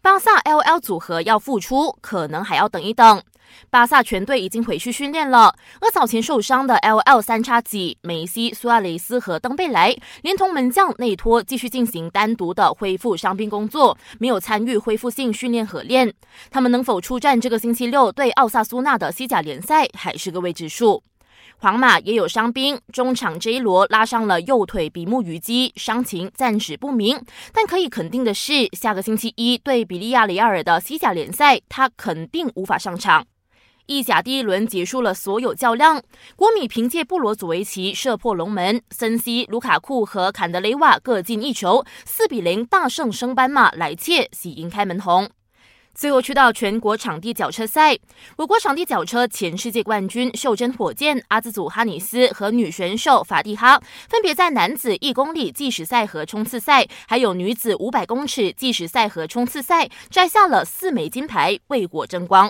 巴萨 LL 组合要复出，可能还要等一等。巴萨全队已经回去训练了，而早前受伤的 LL 三叉戟梅西、苏亚雷斯和登贝莱，连同门将内托继续进行单独的恢复伤病工作，没有参与恢复性训练合练。他们能否出战这个星期六对奥萨苏纳的西甲联赛，还是个未知数。皇马也有伤兵，中场 J 罗拉伤了右腿比目鱼肌，伤情暂时不明。但可以肯定的是，下个星期一对比利亚雷亚尔的西甲联赛，他肯定无法上场。意甲第一轮结束了所有较量，国米凭借布罗佐维奇射破龙门，森西、卢卡库和坎德雷瓦各进一球，四比零大胜升班马莱切，喜迎开门红。最后去到全国场地脚车赛，我国场地脚车前世界冠军袖珍火箭阿兹祖哈尼斯和女选手法蒂哈，分别在男子一公里计时赛和冲刺赛，还有女子五百公尺计时赛和冲刺赛摘下了四枚金牌，为国争光。